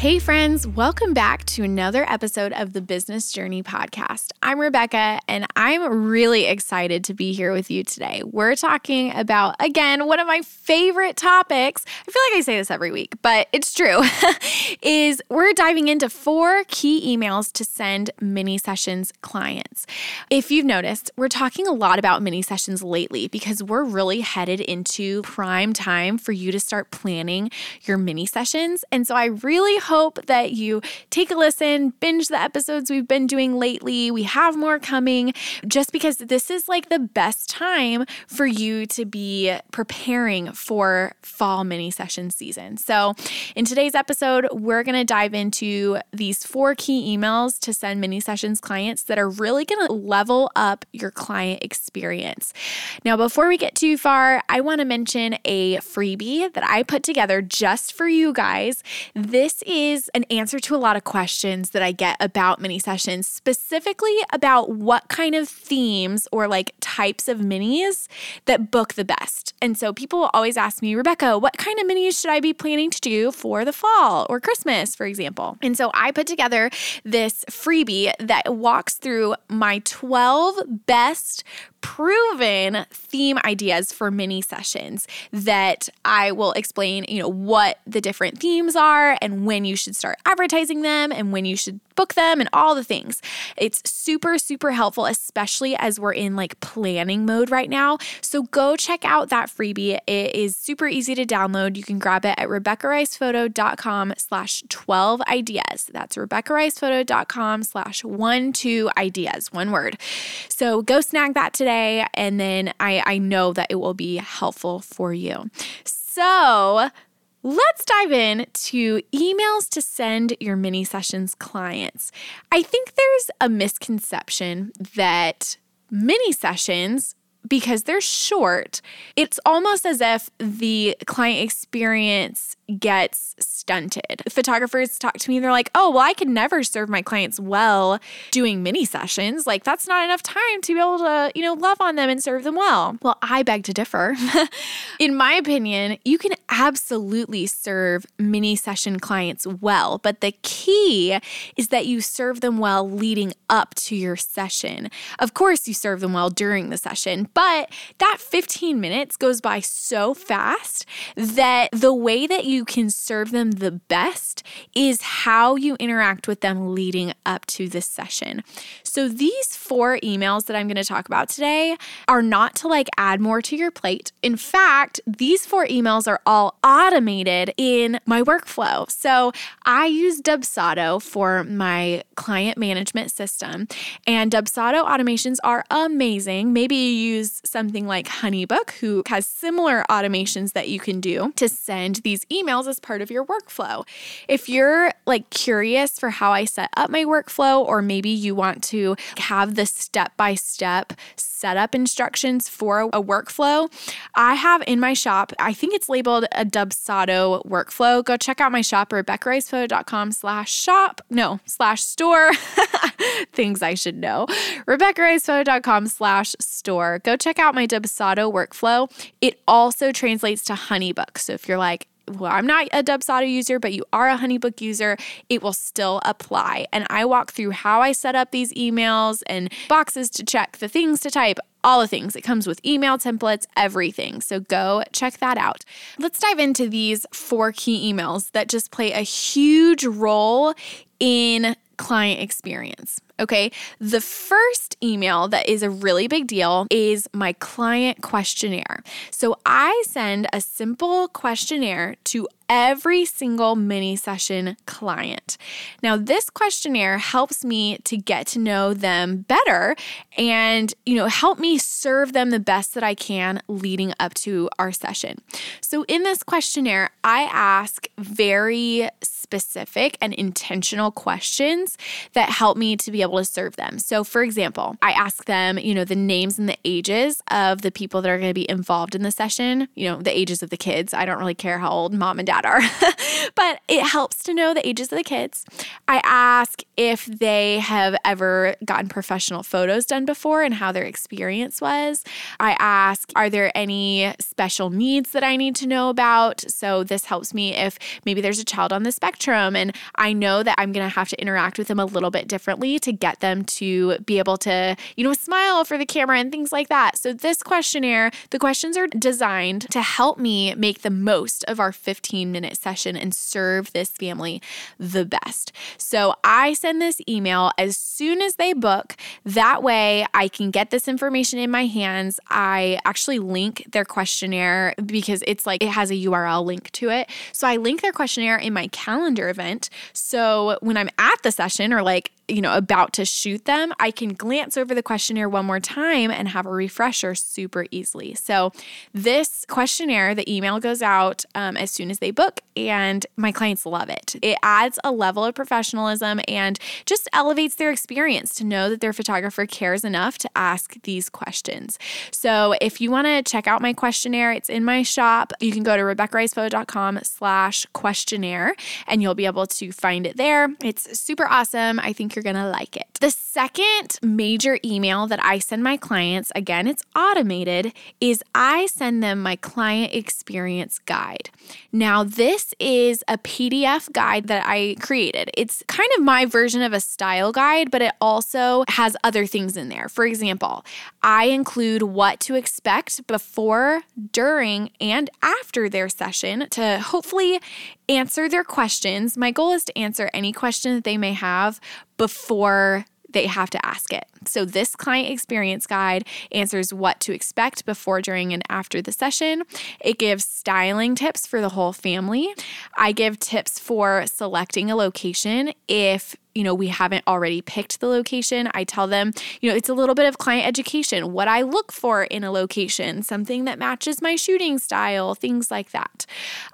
Hey, friends, welcome back to another episode of the Business Journey Podcast. I'm Rebecca, and I'm really excited to be here with you today. We're talking about, again, one of my favorite topics. I feel like I say this every week, but it's true. is we're diving into four key emails to send mini sessions clients. If you've noticed, we're talking a lot about mini sessions lately because we're really headed into prime time for you to start planning your mini sessions. And so I really hope that you take a listen, binge the episodes we've been doing lately. We have more coming just because this is like the best time for you to be preparing for fall mini session season. So, in today's episode, we're going to dive into these four key emails to send mini sessions clients that are really going to level up your client experience. Now, before we get too far, I want to mention a freebie that I put together just for you guys. This is is an answer to a lot of questions that I get about mini sessions, specifically about what kind of themes or like types of minis that book the best. And so people always ask me, Rebecca, what kind of minis should I be planning to do for the fall or Christmas, for example? And so I put together this freebie that walks through my 12 best proven theme ideas for mini sessions that I will explain, you know, what the different themes are and when you should start advertising them and when you should book them and all the things. It's super, super helpful, especially as we're in like planning mode right now. So go check out that freebie. It is super easy to download. You can grab it at RebeccaRicePhoto.com slash 12 ideas. That's RebeccaRicePhoto.com slash one, two ideas, one word. So go snag that today. And then I, I know that it will be helpful for you. So Let's dive in to emails to send your mini sessions clients. I think there's a misconception that mini sessions because they're short, it's almost as if the client experience gets stunted. Photographers talk to me, and they're like, oh, well, I can never serve my clients well doing mini sessions. Like, that's not enough time to be able to, you know, love on them and serve them well. Well, I beg to differ. In my opinion, you can absolutely serve mini session clients well, but the key is that you serve them well leading up to your session. Of course, you serve them well during the session, but that 15 minutes goes by so fast that the way that you can serve them the best is how you interact with them leading up to this session. So, these four emails that I'm going to talk about today are not to like add more to your plate. In fact, these four emails are all automated in my workflow. So, I use Dubsado for my client management system, and Dubsado automations are amazing. Maybe you use something like Honeybook, who has similar automations that you can do to send these emails as part of your workflow. If you're like curious for how I set up my workflow, or maybe you want to have the step by step setup instructions for a workflow, I have in my shop, I think it's labeled a Dubsado workflow. Go check out my shop, RebeccaRicePhoto.com slash shop, no, slash store. Things I should know. RebeccaRicePhoto.com slash store. Go check out my Dubsado workflow. It also translates to Honeybook. So if you're like, well, I'm not a Dubsado user, but you are a Honeybook user, it will still apply. And I walk through how I set up these emails and boxes to check, the things to type, all the things. It comes with email templates, everything. So go check that out. Let's dive into these four key emails that just play a huge role in client experience. Okay. The first email that is a really big deal is my client questionnaire. So I send a simple questionnaire to every single mini session client. Now, this questionnaire helps me to get to know them better and, you know, help me serve them the best that I can leading up to our session. So, in this questionnaire, I ask very specific and intentional questions that help me to be able to serve them. So, for example, I ask them, you know, the names and the ages of the people that are going to be involved in the session, you know, the ages of the kids. I don't really care how old mom and dad are, but it helps to know the ages of the kids. I ask if they have ever gotten professional photos done before and how their experience was. I ask, are there any special needs that I need to know about? So, this helps me if maybe there's a child on the spectrum. And I know that I'm going to have to interact with them a little bit differently to get them to be able to, you know, smile for the camera and things like that. So, this questionnaire, the questions are designed to help me make the most of our 15 minute session and serve this family the best. So, I send this email as soon as they book. That way, I can get this information in my hands. I actually link their questionnaire because it's like it has a URL link to it. So, I link their questionnaire in my calendar event. So when I'm at the session or like you know, about to shoot them, I can glance over the questionnaire one more time and have a refresher super easily. So, this questionnaire, the email goes out um, as soon as they book, and my clients love it. It adds a level of professionalism and just elevates their experience to know that their photographer cares enough to ask these questions. So, if you want to check out my questionnaire, it's in my shop. You can go to RebeccaRicePhoto.com slash questionnaire and you'll be able to find it there. It's super awesome. I think you're you're going to like it. The second major email that I send my clients, again, it's automated, is I send them my client experience guide. Now, this is a PDF guide that I created. It's kind of my version of a style guide, but it also has other things in there. For example, I include what to expect before, during, and after their session to hopefully answer their questions. My goal is to answer any question that they may have before they have to ask it. So, this client experience guide answers what to expect before, during, and after the session. It gives styling tips for the whole family. I give tips for selecting a location if you know, we haven't already picked the location, I tell them, you know, it's a little bit of client education, what I look for in a location, something that matches my shooting style, things like that.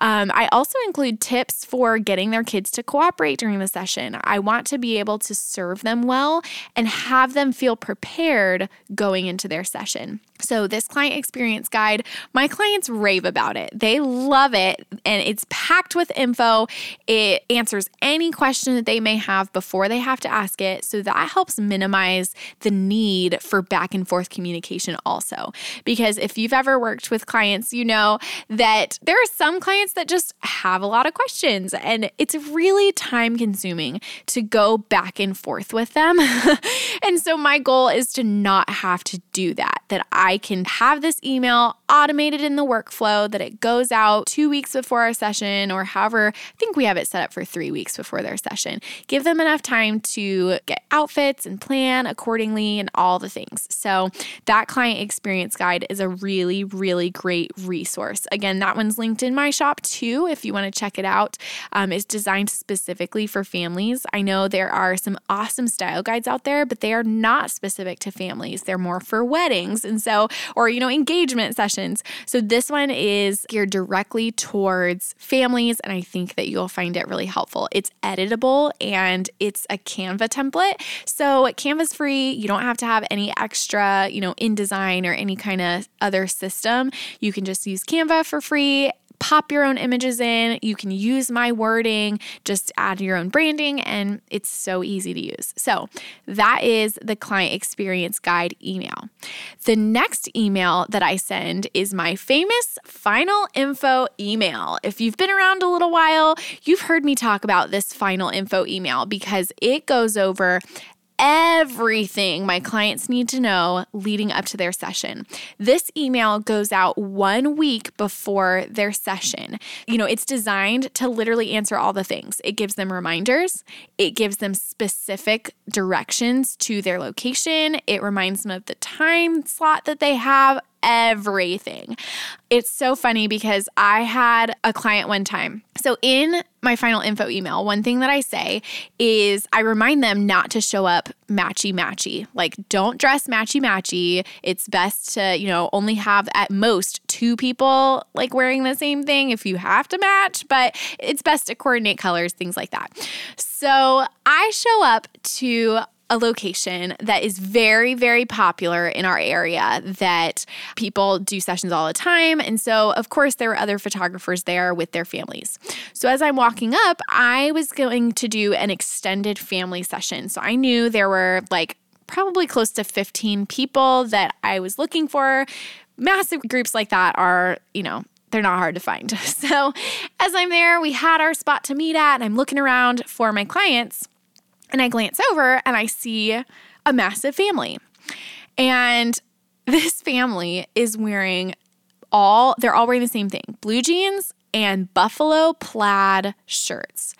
Um, I also include tips for getting their kids to cooperate during the session. I want to be able to serve them well and have them feel prepared going into their session. So, this client experience guide, my clients rave about it. They love it, and it's packed with info. It answers any question that they may have before they have to ask it. So, that helps minimize the need for back and forth communication, also. Because if you've ever worked with clients, you know that there are some clients that just have a lot of questions, and it's really time consuming to go back and forth with them. and so, my goal is to not have to do that, that I I can have this email automated in the workflow that it goes out two weeks before our session or however, I think we have it set up for three weeks before their session. Give them enough time to get outfits and plan accordingly and all the things. So, that client experience guide is a really, really great resource. Again, that one's linked in my shop too if you want to check it out. Um, it's designed specifically for families. I know there are some awesome style guides out there, but they are not specific to families, they're more for weddings. And so, or, you know, engagement sessions. So this one is geared directly towards families, and I think that you'll find it really helpful. It's editable and it's a Canva template. So Canva's free. You don't have to have any extra, you know, InDesign or any kind of other system. You can just use Canva for free pop your own images in. You can use my wording, just add your own branding, and it's so easy to use. So, that is the client experience guide email. The next email that I send is my famous final info email. If you've been around a little while, you've heard me talk about this final info email because it goes over everything my clients need to know leading up to their session. This email goes out one week before their session. You know, it's designed to literally answer all the things. It gives them reminders, it gives them specific directions to their location, it reminds them of the time slot that they have everything. It's so funny because I had a client one time. So, in my final info email, one thing that I say is I remind them not to show up matchy matchy. Like, don't dress matchy matchy. It's best to, you know, only have at most two people like wearing the same thing if you have to match, but it's best to coordinate colors, things like that. So, I show up to a location that is very, very popular in our area that people do sessions all the time. And so, of course, there were other photographers there with their families. So, as I'm walking up, I was going to do an extended family session. So, I knew there were like probably close to 15 people that I was looking for. Massive groups like that are, you know, they're not hard to find. So, as I'm there, we had our spot to meet at, and I'm looking around for my clients. And I glance over and I see a massive family. And this family is wearing all, they're all wearing the same thing blue jeans and buffalo plaid shirts.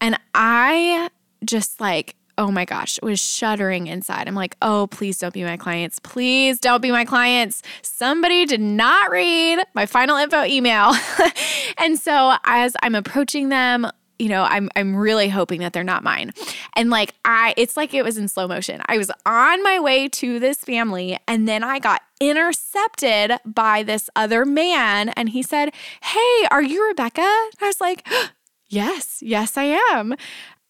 And I just like, oh my gosh, was shuddering inside. I'm like, oh, please don't be my clients. Please don't be my clients. Somebody did not read my final info email. and so as I'm approaching them, you know, I'm I'm really hoping that they're not mine. And like I it's like it was in slow motion. I was on my way to this family and then I got intercepted by this other man and he said, "Hey, are you Rebecca?" I was like, "Yes, yes I am."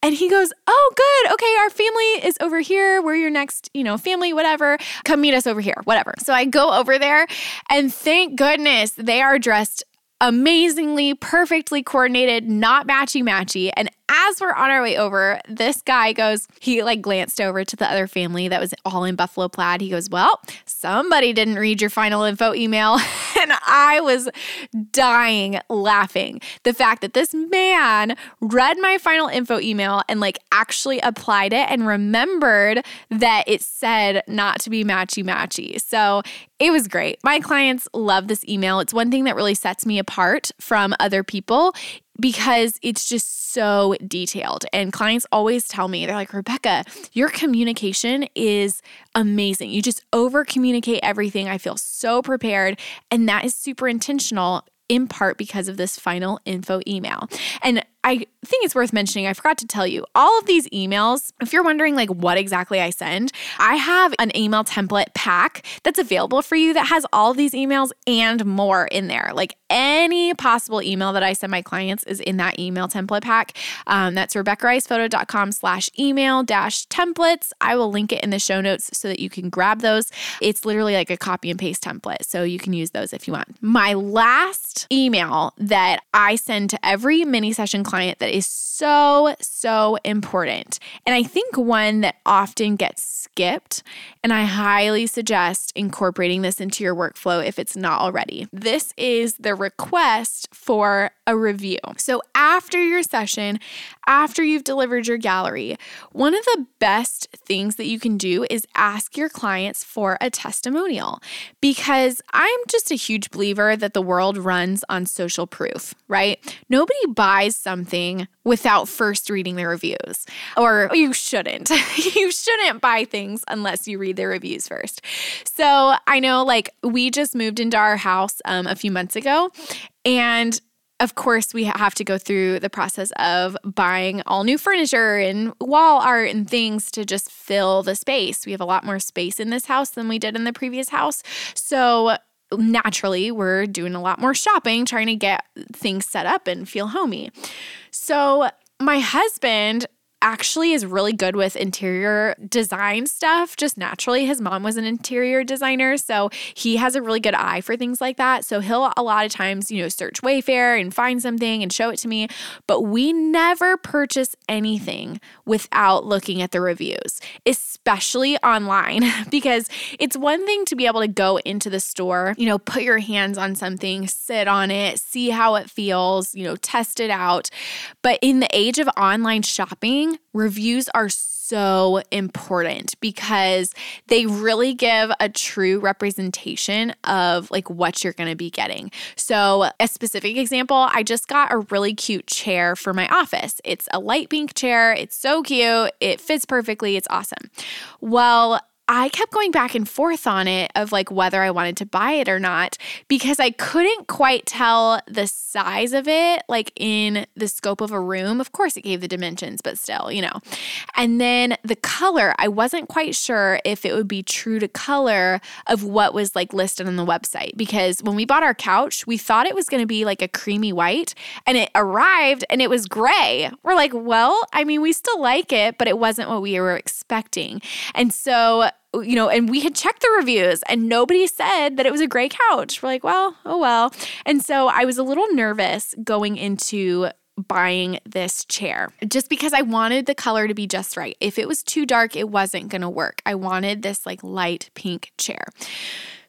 And he goes, Oh, good. Okay, our family is over here. We're your next, you know, family, whatever. Come meet us over here, whatever. So I go over there, and thank goodness they are dressed amazingly, perfectly coordinated, not matchy matchy. And as we're on our way over, this guy goes, he like glanced over to the other family that was all in buffalo plaid. He goes, Well, somebody didn't read your final info email. and I was dying laughing. The fact that this man read my final info email and like actually applied it and remembered that it said not to be matchy matchy. So it was great. My clients love this email. It's one thing that really sets me apart from other people because it's just so detailed. And clients always tell me, they're like, Rebecca, your communication is amazing. You just over communicate everything. I feel so prepared. And that is super intentional in part because of this final info email. And I think it's worth mentioning, I forgot to tell you, all of these emails, if you're wondering like what exactly I send, I have an email template pack that's available for you that has all these emails and more in there. Like any possible email that I send my clients is in that email template pack. Um, that's RebeccaRicePhoto.com slash email dash templates. I will link it in the show notes so that you can grab those. It's literally like a copy and paste template. So you can use those if you want. My last email that I send to every mini session client client that is so, so important. And I think one that often gets skipped. And I highly suggest incorporating this into your workflow if it's not already. This is the request for a review. So after your session, after you've delivered your gallery, one of the best things that you can do is ask your clients for a testimonial because I'm just a huge believer that the world runs on social proof, right? Nobody buys something without first reading the reviews, or you shouldn't. you shouldn't buy things unless you read the reviews first. So I know, like, we just moved into our house um, a few months ago, and of course, we have to go through the process of buying all new furniture and wall art and things to just fill the space. We have a lot more space in this house than we did in the previous house. So, naturally, we're doing a lot more shopping, trying to get things set up and feel homey. So, my husband actually is really good with interior design stuff just naturally. His mom was an interior designer, so he has a really good eye for things like that. So he'll a lot of times, you know, search Wayfair and find something and show it to me, but we never purchase anything without looking at the reviews, especially online because it's one thing to be able to go into the store, you know, put your hands on something, sit on it, see how it feels, you know, test it out. But in the age of online shopping, reviews are so important because they really give a true representation of like what you're going to be getting. So, a specific example, I just got a really cute chair for my office. It's a light pink chair. It's so cute. It fits perfectly. It's awesome. Well, I kept going back and forth on it of like whether I wanted to buy it or not because I couldn't quite tell the size of it, like in the scope of a room. Of course, it gave the dimensions, but still, you know. And then the color, I wasn't quite sure if it would be true to color of what was like listed on the website because when we bought our couch, we thought it was going to be like a creamy white and it arrived and it was gray. We're like, well, I mean, we still like it, but it wasn't what we were expecting. And so you know, and we had checked the reviews and nobody said that it was a gray couch. We're like, well, oh well. And so I was a little nervous going into buying this chair just because I wanted the color to be just right. If it was too dark, it wasn't going to work. I wanted this like light pink chair.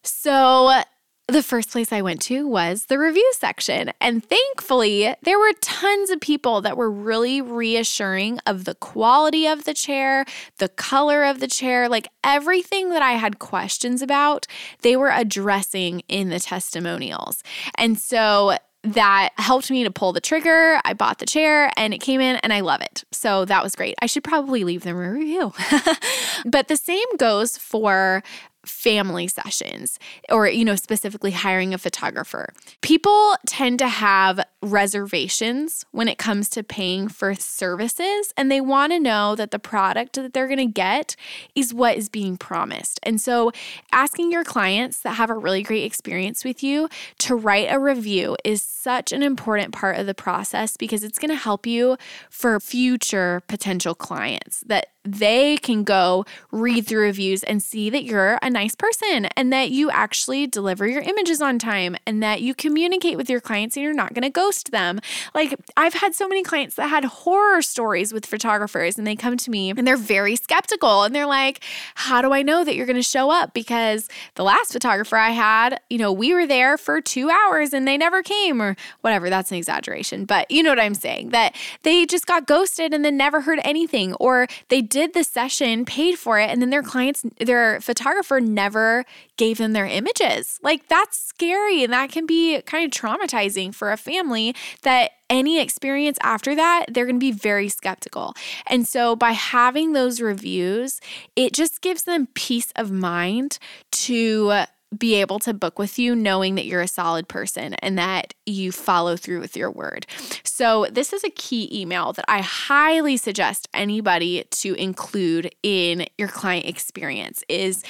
So the first place I went to was the review section. And thankfully, there were tons of people that were really reassuring of the quality of the chair, the color of the chair, like everything that I had questions about, they were addressing in the testimonials. And so that helped me to pull the trigger. I bought the chair and it came in and I love it. So that was great. I should probably leave them a review. but the same goes for family sessions or you know specifically hiring a photographer. People tend to have reservations when it comes to paying for services and they want to know that the product that they're going to get is what is being promised. And so asking your clients that have a really great experience with you to write a review is such an important part of the process because it's going to help you for future potential clients that they can go read through reviews and see that you're a nice person and that you actually deliver your images on time and that you communicate with your clients and you're not going to ghost them. Like, I've had so many clients that had horror stories with photographers and they come to me and they're very skeptical and they're like, How do I know that you're going to show up? Because the last photographer I had, you know, we were there for two hours and they never came or whatever. That's an exaggeration, but you know what I'm saying? That they just got ghosted and then never heard anything or they did the session, paid for it, and then their clients, their photographer never gave them their images. Like that's scary and that can be kind of traumatizing for a family that any experience after that, they're going to be very skeptical. And so by having those reviews, it just gives them peace of mind to be able to book with you knowing that you're a solid person and that you follow through with your word. So, this is a key email that I highly suggest anybody to include in your client experience is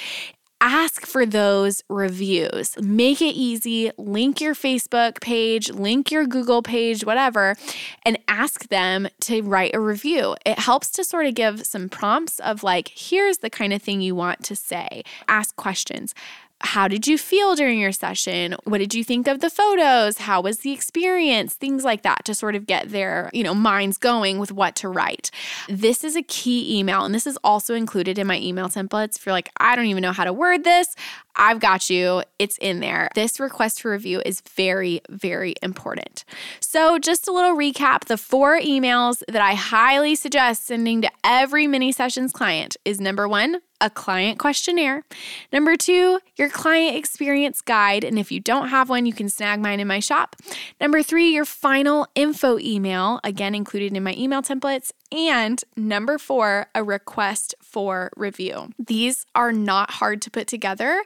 ask for those reviews. Make it easy. Link your Facebook page, link your Google page, whatever, and ask them to write a review. It helps to sort of give some prompts of like, here's the kind of thing you want to say. Ask questions how did you feel during your session? What did you think of the photos? How was the experience? Things like that to sort of get their, you know, minds going with what to write. This is a key email and this is also included in my email templates. If you're like, I don't even know how to word this, I've got you. It's in there. This request for review is very, very important. So, just a little recap the four emails that I highly suggest sending to every mini sessions client is number one, a client questionnaire. Number two, your client experience guide. And if you don't have one, you can snag mine in my shop. Number three, your final info email, again included in my email templates. And number four, a request for review. These are not hard to put together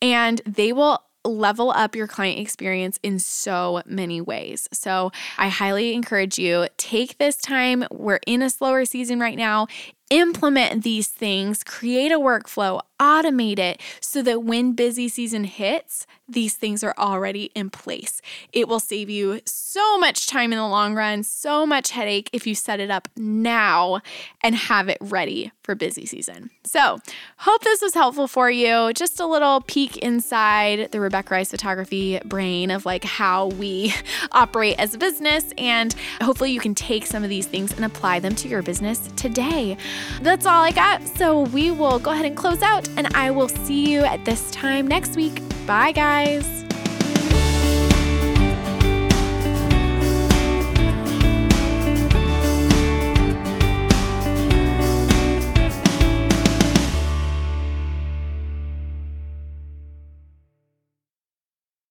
and they will level up your client experience in so many ways. So, I highly encourage you take this time. We're in a slower season right now implement these things, create a workflow, automate it so that when busy season hits, these things are already in place. It will save you so much time in the long run, so much headache if you set it up now and have it ready for busy season. So, hope this was helpful for you. Just a little peek inside the Rebecca Rice photography brain of like how we operate as a business. And hopefully, you can take some of these things and apply them to your business today. That's all I got. So, we will go ahead and close out, and I will see you at this time next week. Bye, guys.